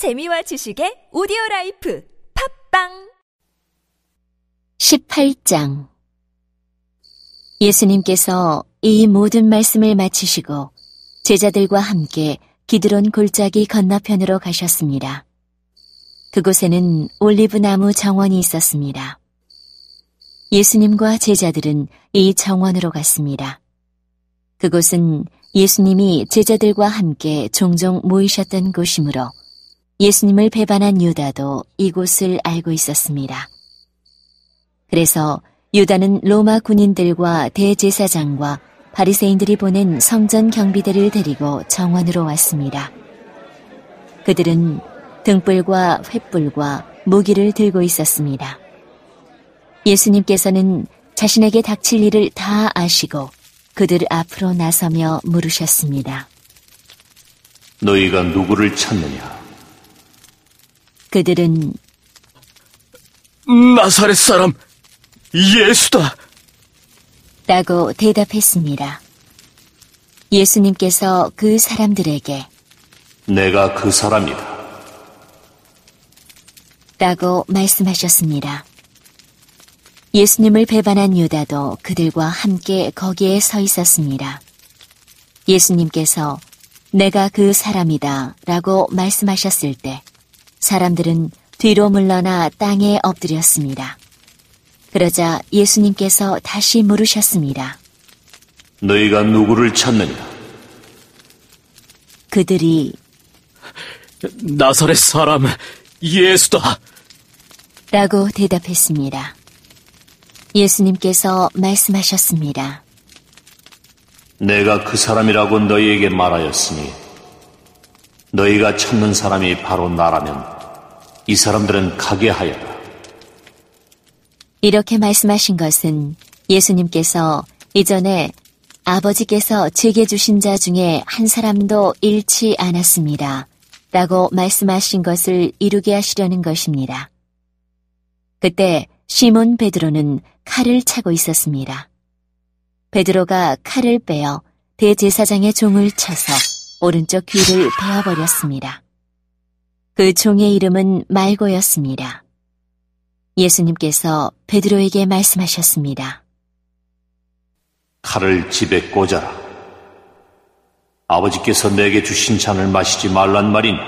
재미와 지식의 오디오 라이프 팟빵 18장 예수님께서 이 모든 말씀을 마치시고 제자들과 함께 기드론 골짜기 건너편으로 가셨습니다. 그곳에는 올리브 나무 정원이 있었습니다. 예수님과 제자들은 이 정원으로 갔습니다. 그곳은 예수님이 제자들과 함께 종종 모이셨던 곳이므로 예수님을 배반한 유다도 이곳을 알고 있었습니다. 그래서 유다는 로마 군인들과 대제사장과 바리새인들이 보낸 성전 경비대를 데리고 정원으로 왔습니다. 그들은 등불과 횃불과 무기를 들고 있었습니다. 예수님께서는 자신에게 닥칠 일을 다 아시고 그들 앞으로 나서며 물으셨습니다. 너희가 누구를 찾느냐? 그들은 나사렛 사람 예수다. 라고 대답했습니다. 예수님께서 그 사람들에게 내가 그 사람이다. 라고 말씀하셨습니다. 예수님을 배반한 유다도 그들과 함께 거기에 서 있었습니다. 예수님께서 내가 그 사람이다 라고 말씀하셨을 때 사람들은 뒤로 물러나 땅에 엎드렸습니다. 그러자 예수님께서 다시 물으셨습니다. 너희가 누구를 찾느냐? 그들이 나사렛 사람 예수다. 라고 대답했습니다. 예수님께서 말씀하셨습니다. 내가 그 사람이라고 너희에게 말하였으니 너희가 찾는 사람이 바로 나라면 이 사람들은 가게 하여라. 이렇게 말씀하신 것은 예수님께서 이전에 아버지께서 제게 주신 자 중에 한 사람도 잃지 않았습니다. 라고 말씀하신 것을 이루게 하시려는 것입니다. 그때 시몬 베드로는 칼을 차고 있었습니다. 베드로가 칼을 빼어 대제사장의 종을 쳐서 오른쪽 귀를 베어버렸습니다. 그 종의 이름은 말고였습니다. 예수님께서 베드로에게 말씀하셨습니다. 칼을 집에 꽂아라. 아버지께서 내게 주신 잔을 마시지 말란 말이냐?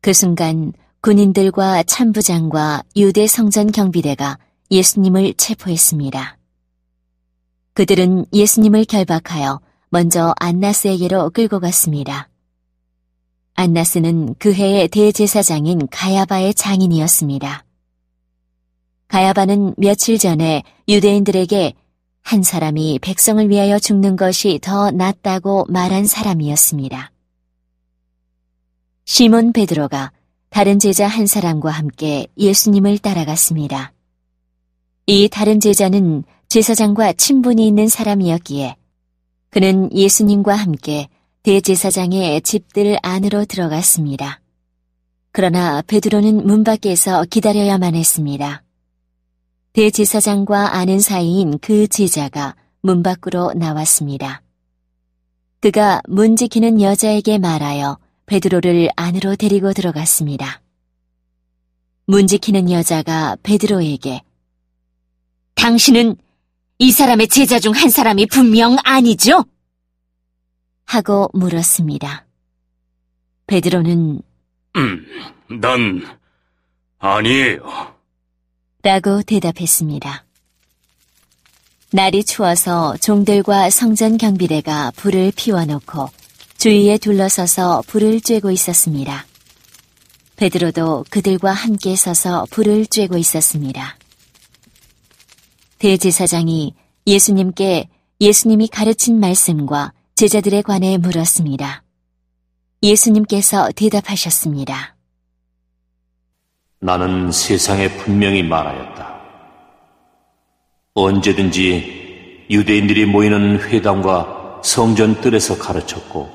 그 순간 군인들과 참부장과 유대 성전 경비대가 예수님을 체포했습니다. 그들은 예수님을 결박하여 먼저 안나스에게로 끌고 갔습니다. 안나스는 그 해의 대제사장인 가야바의 장인이었습니다. 가야바는 며칠 전에 유대인들에게 한 사람이 백성을 위하여 죽는 것이 더 낫다고 말한 사람이었습니다. 시몬 베드로가 다른 제자 한 사람과 함께 예수님을 따라갔습니다. 이 다른 제자는 제사장과 친분이 있는 사람이었기에 그는 예수님과 함께 대제사장의 집들 안으로 들어갔습니다. 그러나 베드로는 문 밖에서 기다려야만 했습니다. 대제사장과 아는 사이인 그 제자가 문 밖으로 나왔습니다. 그가 문 지키는 여자에게 말하여 베드로를 안으로 데리고 들어갔습니다. 문 지키는 여자가 베드로에게 당신은 이 사람의 제자 중 한 사람이 분명 아니죠? 하고 물었습니다. 베드로는 음, 난 아니에요. 라고 대답했습니다. 날이 추워서 종들과 성전 경비대가 불을 피워놓고 주위에 둘러서서 불을 쬐고 있었습니다. 베드로도 그들과 함께 서서 불을 쬐고 있었습니다. 대제사장이 예수님께 예수님이 가르친 말씀과 제자들에 관해 물었습니다. 예수님께서 대답하셨습니다. 나는 세상에 분명히 말하였다. 언제든지 유대인들이 모이는 회당과 성전 뜰에서 가르쳤고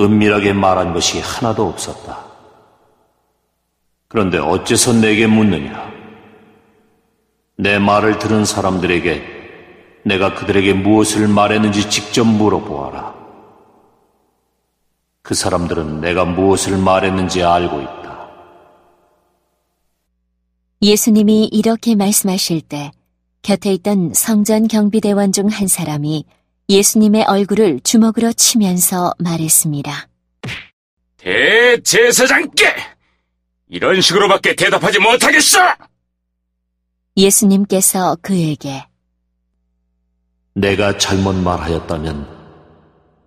은밀하게 말한 것이 하나도 없었다. 그런데 어째서 내게 묻느냐? 내 말을 들은 사람들에게 내가 그들에게 무엇을 말했는지 직접 물어보아라. 그 사람들은 내가 무엇을 말했는지 알고 있다. 예수님이 이렇게 말씀하실 때 곁에 있던 성전 경비대원 중 한 사람이 예수님의 얼굴을 주먹으로 치면서 말했습니다. 대제사장께 이런 식으로밖에 대답하지 못하겠어! 예수님께서 그에게 내가 잘못 말하였다면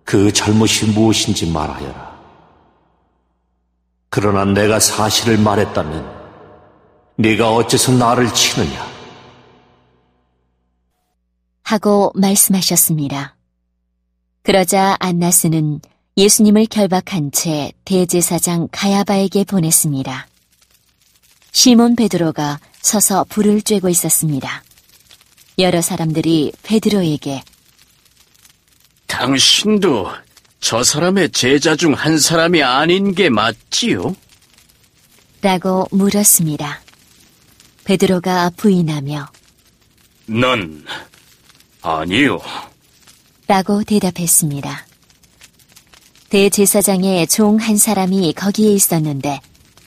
그 잘못이 무엇인지 말하여라. 그러나 내가 사실을 말했다면 네가 어째서 나를 치느냐? 하고 말씀하셨습니다. 그러자 안나스는 예수님을 결박한 채 대제사장 가야바에게 보냈습니다. 시몬 베드로가 서서 불을 쬐고 있었습니다. 여러 사람들이 베드로에게 당신도 저 사람의 제자 중 한 사람이 아닌 게 맞지요? 라고 물었습니다. 베드로가 부인하며 넌 아니요. 라고 대답했습니다. 대제사장의 종 한 사람이 거기에 있었는데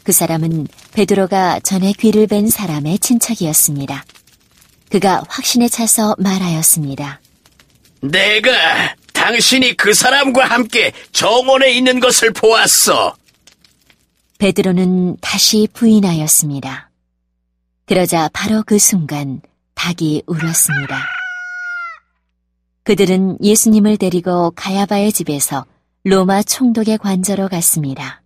그 사람은 베드로가 전에 귀를 벤 사람의 친척이었습니다. 그가 확신에 차서 말하였습니다. 내가 당신이 그 사람과 함께 정원에 있는 것을 보았어. 베드로는 다시 부인하였습니다. 그러자 바로 그 순간 닭이 울었습니다. 그들은 예수님을 데리고 가야바의 집에서 로마 총독의 관저로 갔습니다.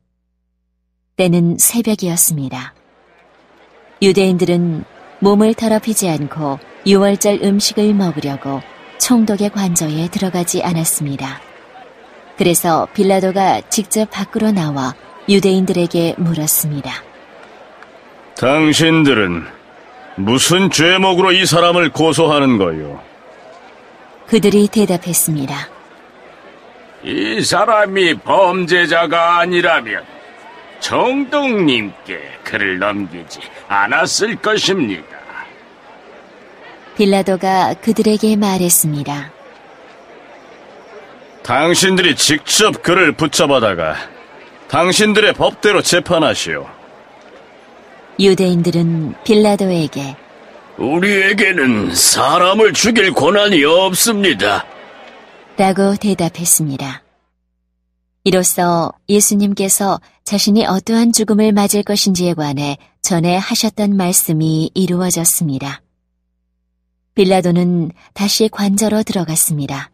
때는 새벽이었습니다. 유대인들은 몸을 더럽히지 않고 유월절 음식을 먹으려고 총독의 관저에 들어가지 않았습니다. 그래서 빌라도가 직접 밖으로 나와 유대인들에게 물었습니다. 당신들은 무슨 죄목으로 이 사람을 고소하는 거요? 그들이 대답했습니다. 이 사람이 범죄자가 아니라면 정동님께 그를 넘기지 않았을 것입니다. 빌라도가 그들에게 말했습니다. 당신들이 직접 그를 붙잡아다가 당신들의 법대로 재판하시오. 유대인들은 빌라도에게 우리에게는 사람을 죽일 권한이 없습니다. 라고 대답했습니다. 이로써 예수님께서 자신이 어떠한 죽음을 맞을 것인지에 관해 전에 하셨던 말씀이 이루어졌습니다. 빌라도는 다시 관저로 들어갔습니다.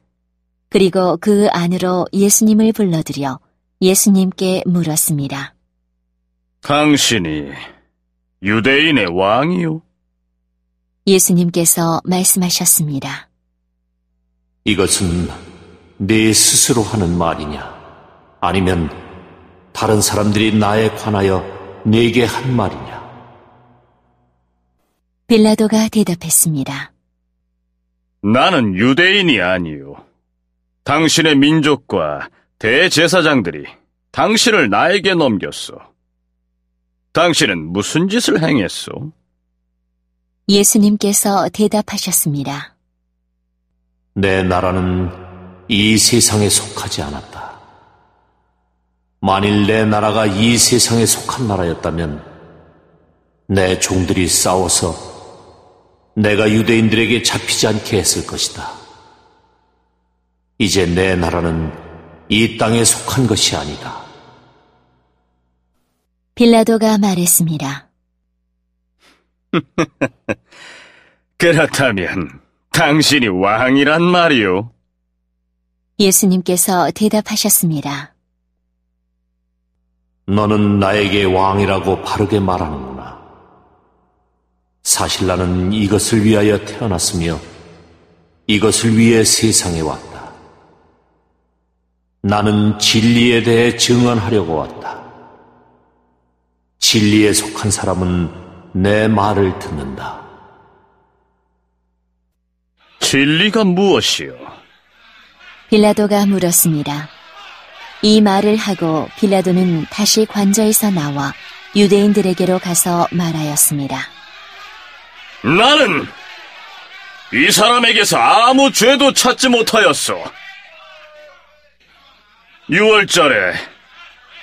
그리고 그 안으로 예수님을 불러들여 예수님께 물었습니다. 당신이 유대인의 왕이요? 예수님께서 말씀하셨습니다. 이것은 네 스스로 하는 말이냐? 아니면 다른 사람들이 나에 관하여 네게 한 말이냐? 빌라도가 대답했습니다. 나는 유대인이 아니요. 당신의 민족과 대제사장들이 당신을 나에게 넘겼어. 당신은 무슨 짓을 행했소? 예수님께서 대답하셨습니다. 내 나라는 이 세상에 속하지 않았다. 만일 내 나라가 이 세상에 속한 나라였다면 내 종들이 싸워서 내가 유대인들에게 잡히지 않게 했을 것이다. 이제 내 나라는 이 땅에 속한 것이 아니다. 빌라도가 말했습니다. 그렇다면 당신이 왕이란 말이요. 예수님께서 대답하셨습니다. 너는 나에게 왕이라고 바르게 말하는구나. 사실 나는 이것을 위하여 태어났으며 이것을 위해 세상에 왔다. 나는 진리에 대해 증언하려고 왔다. 진리에 속한 사람은 내 말을 듣는다. 진리가 무엇이요? 빌라도가 물었습니다. 이 말을 하고 빌라도는 다시 관저에서 나와 유대인들에게로 가서 말하였습니다. 나는 이 사람에게서 아무 죄도 찾지 못하였소. 6월절에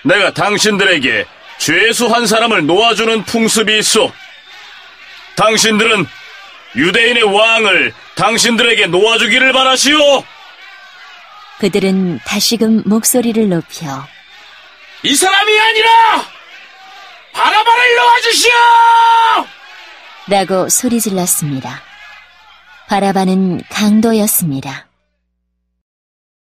내가 당신들에게 죄수 한 사람을 놓아주는 풍습이 있어. 당신들은 유대인의 왕을 당신들에게 놓아주기를 바라시오. 그들은 다시금 목소리를 높여 이 사람이 아니라 바라바를 놓아주시오! 라고 소리 질렀습니다. 바라바는 강도였습니다.